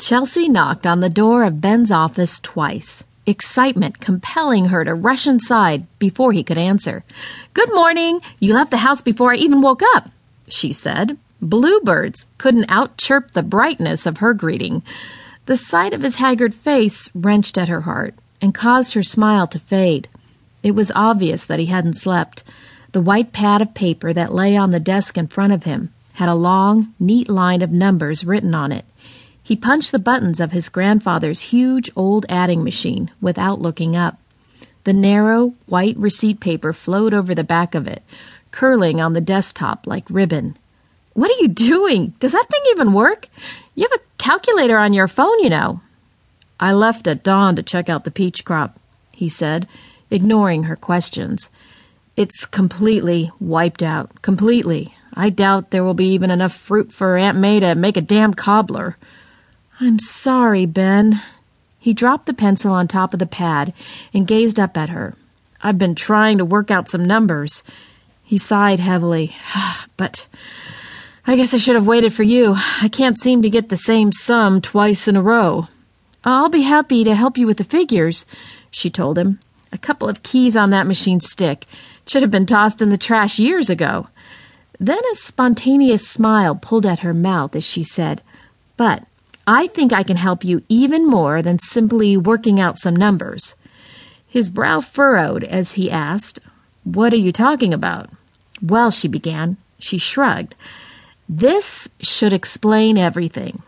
Chelsea knocked on the door of Ben's office twice, excitement compelling her to rush inside before he could answer. Good morning! You left the house before I even woke up, she said. Bluebirds couldn't outchirp the brightness of her greeting. The sight of his haggard face wrenched at her heart and caused her smile to fade. It was obvious that he hadn't slept. The white pad of paper that lay on the desk in front of him had a long, neat line of numbers written on it. He punched the buttons of his grandfather's huge old adding machine without looking up. The narrow, white receipt paper flowed over the back of it, curling on the desktop like ribbon. What are you doing? Does that thing even work? You have a calculator on your phone, you know. I left at dawn to check out the peach crop, he said, ignoring her questions. It's completely wiped out. Completely. I doubt there will be even enough fruit for Aunt May to make a damn cobbler. I'm sorry, Ben. He dropped the pencil on top of the pad and gazed up at her. I've been trying to work out some numbers. He sighed heavily. but I guess I should have waited for you. I can't seem to get the same sum twice in a row. I'll be happy to help you with the figures, she told him. A couple of keys on that machine stick. Should have been tossed in the trash years ago. Then a spontaneous smile pulled at her mouth as she said, But I think I can help you even more than simply working out some numbers. His brow furrowed as he asked, What are you talking about? Well, she began. She shrugged. This should explain everything.